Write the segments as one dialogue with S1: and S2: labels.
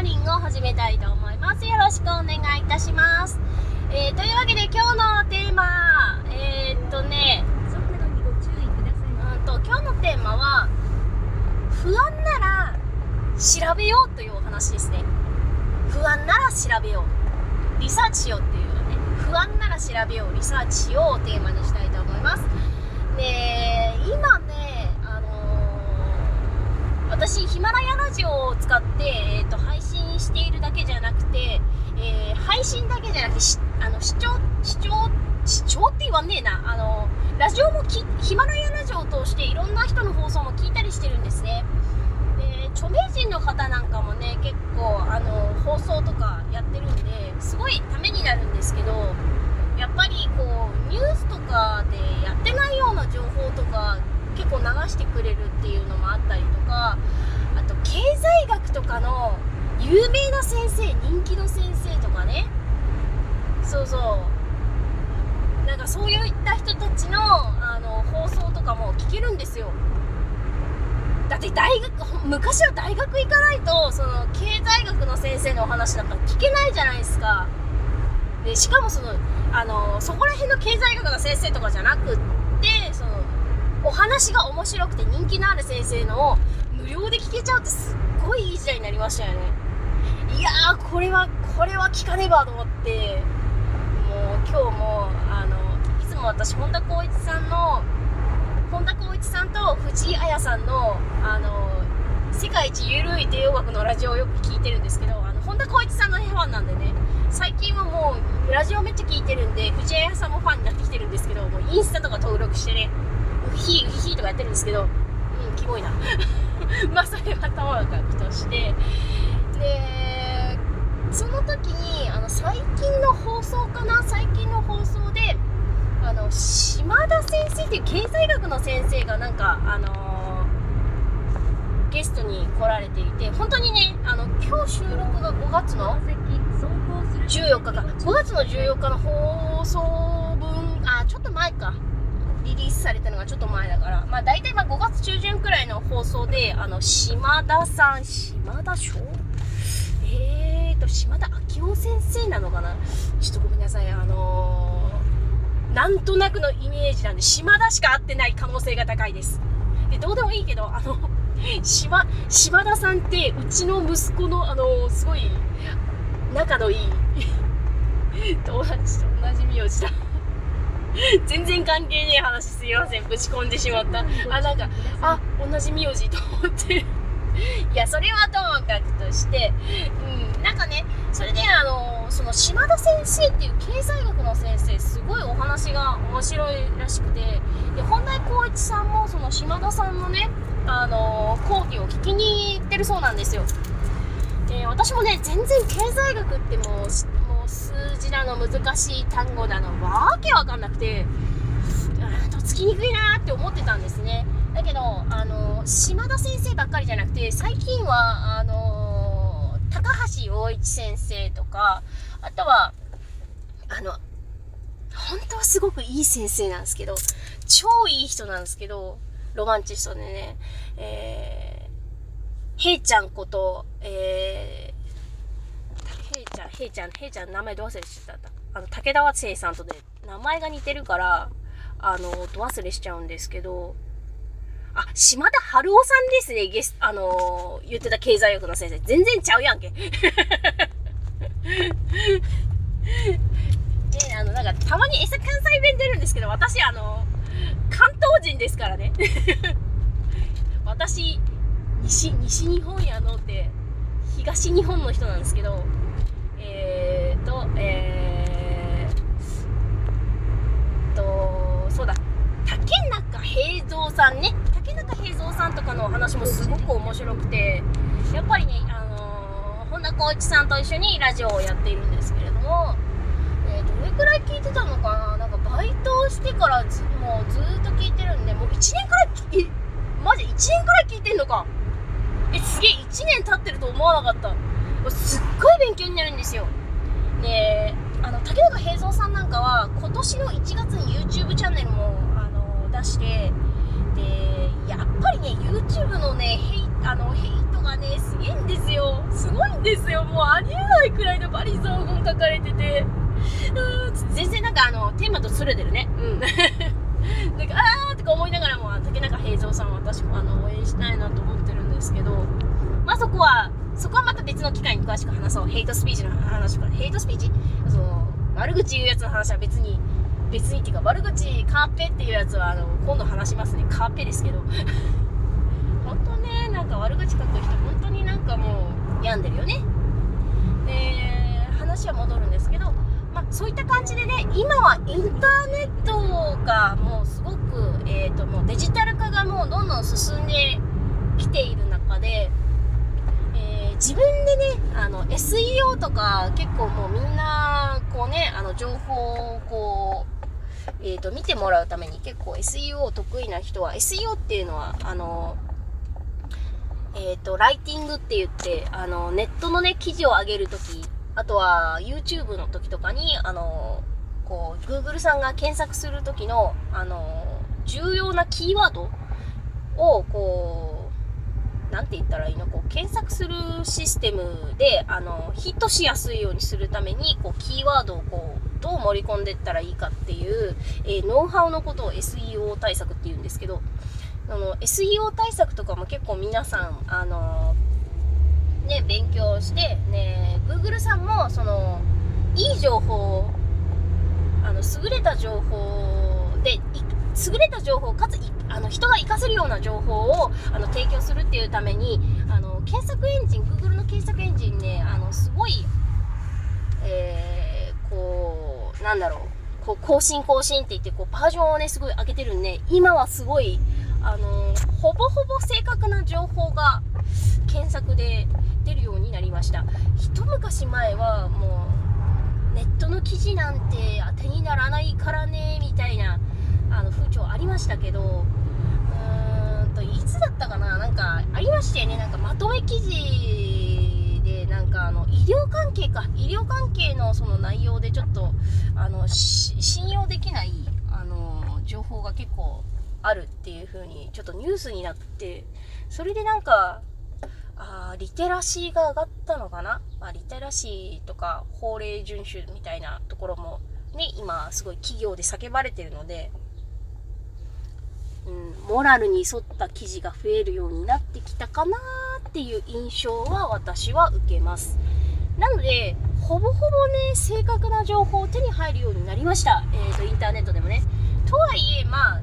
S1: ーニングを始めたいと思います。よろしくお願いいたします。えー、というわけで今日のテーマ、えー、っとね、うんと今日のテーマは、不安なら調べようというお話ですね。不安なら調べよう。リサーチしようっていうね、不安なら調べよう、リサーチしようをテーマにしたいと思います。で、今ね、あのー私、ヒマラヤラジオを使って、えー、と配信しているだけじゃなくて、えー配信だけじゃなくて、しあの視聴、視聴、視聴って言わんねえな。あのラジオもき、ヒマラヤラジオを通していろんな人の放送も聞いたりしてるんですね。で著名人の方なんかもね結構あの放送とかやってるんですごいためになるんですけどやっぱりこうニュースとかでやってないような情報とか結構流してくれるっていうのもあったりとかあと経済学とかの有名な先生人気の先生とかねそうそうなんかそういった人たちのあの放送とかも聞けるんですよ。だって大学昔は大学行かないとその経済学の先生のお話なんか聞けないじゃないですか。でしかもそのあのそこら辺の経済学の先生とかじゃなくってそのお話が面白くて人気のある先生のを無料で聞けちゃうってすっごいいい時代になりましたよね。いやーこれはこれは聞かねばと思って。今日もあのいつも私本田光一さんの本田光一さんと藤井彩さんのあの世界一ゆるい帝王学のラジオをよく聞いてるんですけどあの本田光一さんのファンなんでね最近はもうラジオめっちゃ聞いてるんで藤井彩さんもファンになってきてるんですけどもうインスタとか登録してねウヒーウヒとかやってるんですけどうんキモいな。まあそれはともかくとして。でその時にあの最近の放送かな？最近の放送であの島田先生っていう経済学の先生がなんかあのーゲストに来られていて本当にねあの今日収録が5月の14日か。5月の14日の放送分あちょっと前か。リリースされたのがちょっと前だから。まあ大体まあ5月中旬くらいの放送であの島田さん島田翔？島田昭夫先生なのかな？ちょっとごめんなさい。あのーなんとなくのイメージなんで島田しか会ってない可能性が高いです。でどうでもいいけどあの島島田さんってうちの息子のあのすごい仲のいい友達と同じ名字だ。全然関係ねえ話すいません。ぶち込んでしまった。あなんかあ同じ名字と思って。いやそれはともかくとしてうん。なんかねそれであのその島田先生っていう経済学の先生すごいお話が面白いらしくてで本田光一さんもその島田さんのねあの講義を聞きに行ってるそうなんですよ。で私もね全然経済学ってもうもう数字なの難しい単語なのわけわかんなくてとつきにくいなって思ってたんですね。だけどあの島田先生ばっかりじゃなくて最近はあの高橋陽一先生とかあとはあの本当はすごくいい先生なんですけど超いい人なんですけどロマンチストでねえー、へいちゃんことえー、へいちゃんへいちゃんへいちゃん名前どう忘れしちゃった？あの武田和生さんとね名前が似てるからあのど忘れしちゃうんですけどあ、島田春夫さんですね、ゲスあのー言ってた経済学の先生。全然ちゃうやんけ。で、あの、なんか、たまにエセ関西弁出るんですけど、私、あの関東人ですからね。私、西、西日本やのって、東日本の人なんですけど、えーと、えーと、そうだ、竹中平蔵さんね竹中平蔵さんとかのお話もすごく面白くてやっぱりね、あのー本田光一さんと一緒にラジオをやっているんですけれども、えーどれくらい聞いてたのかな？なんかバイトをしてからずもうずっと聞いてるんでもう1年くらいえマジ1年くらい聞いてんのか？えすげえ1年経ってると思わなかった。すっごい勉強になるんですよ。であの竹中平蔵さんなんかは今年の1月に YouTube チャンネルもあの出してでやっぱりね YouTube のねヘイあのヘイトがねすげえんですよ。すごいんですよ。もうありえないくらいのバリ雑言書かれてて。全然なんかあのテーマとそれてるね。うん。なんかあーとか思いながらも竹中平蔵さん私もあの応援したいなと思ってるんですけど。まあそこはそこはまた別の機会に詳しく話そう。ヘイトスピーチの話とかヘイトスピーチ？その悪口言うやつの話は別に別にっていうか悪口カーペっていうやつはあの今度話しますね。カーペですけど。本当ねなんか悪口書く人本当になんかもう病んでるよね。で話は戻るんですけど。まあ、そういった感じでね今はインターネットがもうすごく、えーと、もうデジタル化がもうどんどん進んできている中で、えー、自分でねあの SEO とか結構もうみんなこうねあの情報をこうえーと、見てもらうために結構 SEO 得意な人は SEO っていうのはあのえっ、ー、とライティングって言ってあのネットのね記事を上げるときあとは YouTube の時とかにあのこう Google さんが検索する時のあの重要なキーワードをこう何て言ったらいいの？こう検索するシステムであのヒットしやすいようにするためにこうキーワードをこうどう盛り込んでいったらいいかっていう、えー、ノウハウのことを SEO 対策っていうんですけど、あの、SEO 対策とかも結構皆さん、あのね、勉強して、ね、Google さんも、その、いい情報、あの、優れた情報で、優れた情報かつあの人が活かせるような情報をあの提供するっていうためにあの検索エンジン Google の検索エンジンねあのすごい、えー、こうなんだろう、こう、更新更新って言って、こう、バージョンをね、すごい上げてるんで、今はすごい、あのー、ほぼほぼ正確な情報が検索で出るようになりました。一昔前はもう、ネットの記事なんて当てにならないからね、みたいな、あの、風潮ありましたけど、うーんと、いつだったかななんか、ありましたよね。なんか、まとめ記事、か、医療関係のその内容でちょっと、あの信用できないあの情報が結構あるっていう風にちょっとニュースになってそれでなんかあリテラシーが上がったのかな、まあ、リテラシーとか法令遵守みたいなところもね今すごい企業で叫ばれてるので、うん、モラルに沿った記事が増えるようになってきたかなっていう印象は私は受けます。なのでほぼほぼね、正確な情報を手に入るようになりました。えっ、ー、と、インターネットでもね。とはいえ、まあ、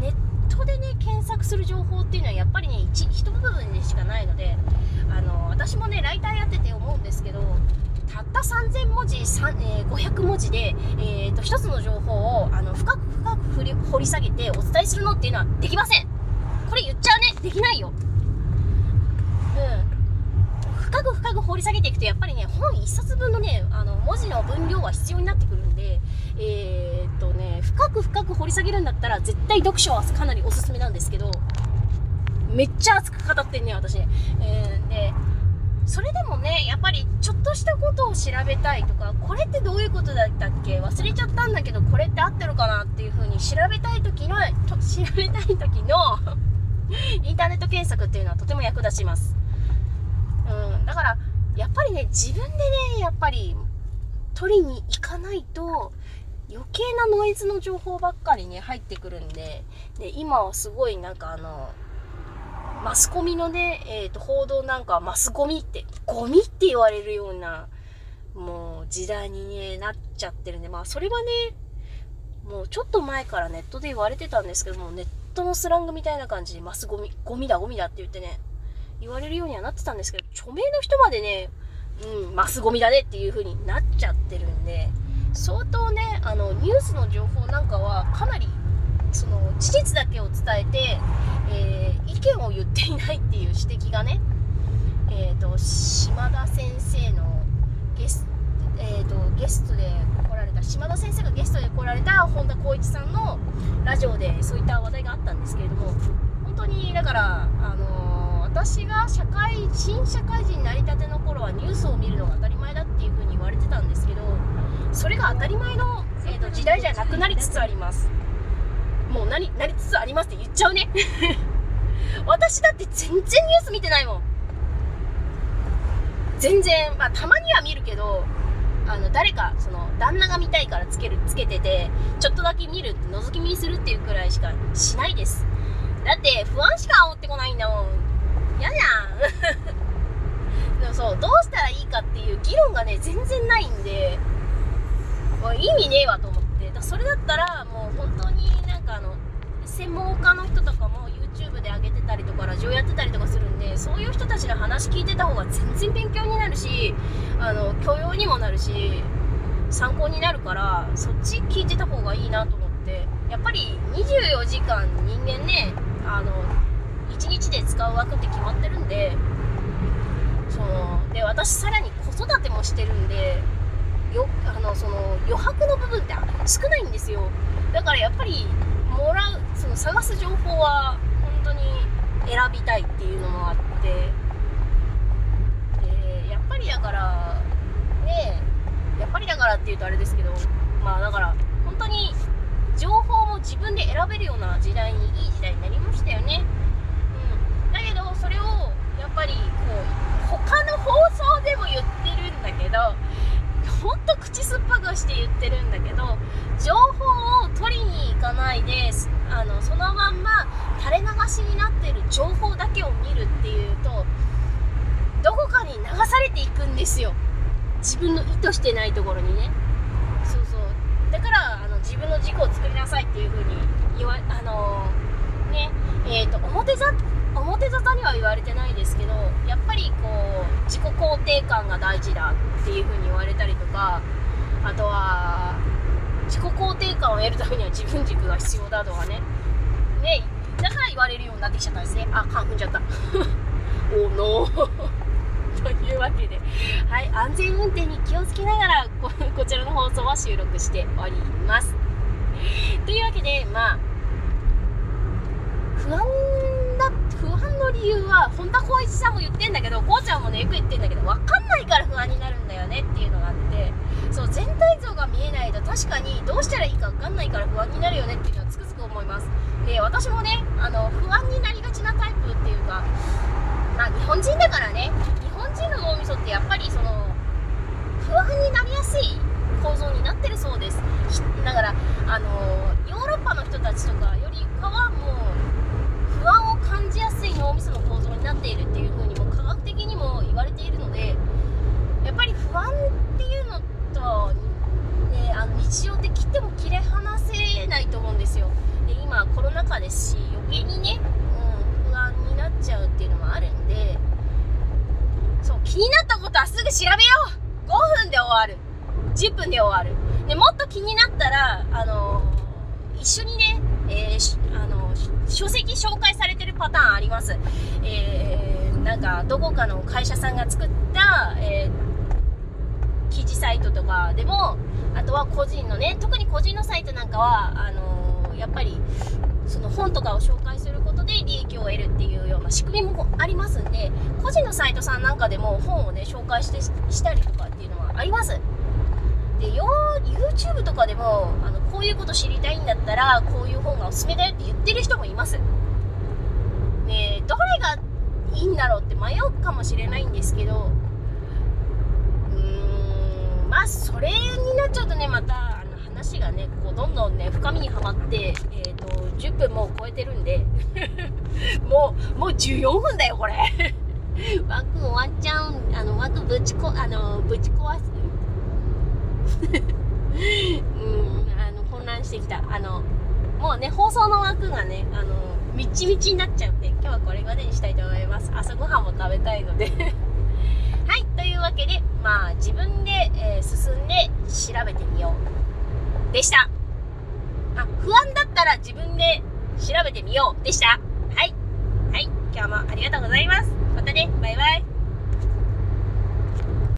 S1: ネットでね、検索する情報っていうのはやっぱりね、一一部分でしかないので、あの、私もね、ライターやってて思うんですけど、たった3000文字、えー、500文字で、えーと、一つの情報をあの深く深く掘り下げてお伝えするのっていうのはできません。これ言っちゃうね。できないよ。うん。深く深く掘り下げていくとやっぱりね本1冊分のねあの文字の分量は必要になってくるんでえー、っとね深く深く掘り下げるんだったら絶対読書はかなりおすすめなんですけどめっちゃ熱く語ってんね私、えー、でそれでもねやっぱりちょっとしたことを調べたいとかこれってどういうことだったっけ？忘れちゃったんだけどこれって合ってるかなっていう風に調べたい時の調べたい時のインターネット検索っていうのはとても役立ちます。うん、だからやっぱりね自分でねやっぱり取りに行かないと余計なノイズの情報ばっかりね入ってくるんでで今はすごいなんかあのマスコミのね、えーと、報道なんかはマスゴミってゴミって言われるようなもう時代に、ね、なっちゃってるんでまあそれはねもうちょっと前からネットで言われてたんですけどもネットのスラングみたいな感じでマスゴミゴミだゴミだって言ってね言われるようにはなってたんですけど、著名の人までね、うん、マスゴミだねっていう風になっちゃってるんで、相当ね、あの、ニュースの情報なんかはかなり、その、事実だけを伝えて、えー、意見を言っていないっていう指摘がね、えっ、ー、と、島田先生のゲス,、えーと、ゲストで来られた、島田先生がゲストで来られた本田光一さんのラジオでそういった話題があったんですけれども、本当に、だから、あの私が社会新社会人になりたての頃はニュースを見るのが当たり前だっていう風に言われてたんですけどそれが当たり前の、えーと、時代じゃなくなりつつあります。もうなりなりつつありますって言っちゃうね。私だって全然ニュース見てないもん。全然、まあ、たまには見るけどあの誰かその旦那が見たいからつけるつけててちょっとだけ見る覗き見するっていうくらいしかしないです。だって不安しか煽ってこないんだもん嫌じゃん。でもそうどうしたらいいかっていう議論がね全然ないんで。意味ねえわと思って。だそれだったらもう本当になんかあの専門家の人とかも YouTube で上げてたりとかラジオやってたりとかするんでそういう人たちの話聞いてた方が全然勉強になるしあの教養にもなるし参考になるからそっち聞いてた方がいいなと思って。やっぱり24時間人間ねあの1日で使う枠って決まってるんでそので私さらに子育てもしてるんでよあのその余白の部分って少ないんですよ。だからやっぱりもらうその探す情報は本当に選びたいっていうのもあって。でやっぱりだからねやっぱりだからっていうとあれですけどまあだから本当に情報も自分で選べるような時代にいい時代になりましたよね、それをやっぱりこう他の放送でも言ってるんだけどほんと口酸っぱくして言ってるんだけど情報を取りに行かないであのそのまんま垂れ流しになってる情報だけを見るっていうとどこかに流されていくんですよ。自分の意図してないところにね。そうそう。だからあの自分の軸を作りなさいっていう風に言わあのー、ねえっ、ー、と表ざ表沙汰には言われてないですけどやっぱりこう自己肯定感が大事だっていう風に言われたりとかあとは自己肯定感を得るためには自分軸が必要だとかね。ねだから言われるようになってきちゃったんですね。あ勘踏んじゃった。おの というわけで、はい、安全運転に気をつけながらこ、こちらの放送は収録しております。というわけで、まあ、不安だ、不安の理由は、本田光一さんも言ってんだけど、こうちゃんもね、よく言ってんだけど、わかんないから不安になるんだよねっていうのがあって、そう、全体像が見えないと確かにどうしたらいいかわかんないから不安になるよねっていうのはつくづく思います。で、私もね、あの、不安になりがちなタイプっていうか、まあ、日本人だからね、人の脳みそってやっぱりその不安になりやすい構造になってるそうですだからあのヨーロッパの人たちとかよりかはもう不安を感じやすい脳みその構造になっているっていう風にも科学的にも言われているのでやっぱり不安っていうのと、ね、あの日常って切っても切れ離せないと思うんですよで今コロナ禍ですし余計にね、うん、不安になっちゃうっていうのもあるんでそう、気になったことはすぐ調べよう !5 分で終わる。10分で終わる。で、もっと気になったら、あのー、一緒にね、えー、あのー、書籍紹介されてるパターンあります。えー、なんか、どこかの会社さんが作った、え記事サイトとかでも、あとは個人のね、特に個人のサイトなんかは、あのやっぱり、その本とかを紹介することで利益を得るっていうような仕組みもありますんで個人のサイトさんなんかでも本をね紹介してしたりとかっていうのはありますで YouTube とかでもあのこういうこと知りたいんだったらこういう本がおすすめだよって言ってる人もいます。でどれがいいんだろうって迷うかもしれないんですけどうーんまあそれになっちゃうとねまたあの話がねこうどんどんね深みにはまって、えーと、10分もう超えてるんで もうもう14分だよこれ。枠終わっちゃうあの枠ぶちこあのぶち壊すうんあの混乱してきたあのもうね放送の枠がねあのみちみちになっちゃうんで今日はこれまでにしたいと思います朝ごはんも食べたいので はいというわけでまあ自分で、えー、進んで調べてみようでした。あ、不安だったら自分で調べてみようでした。はい。はい。今日もありがとうございます。またね。バイバイ。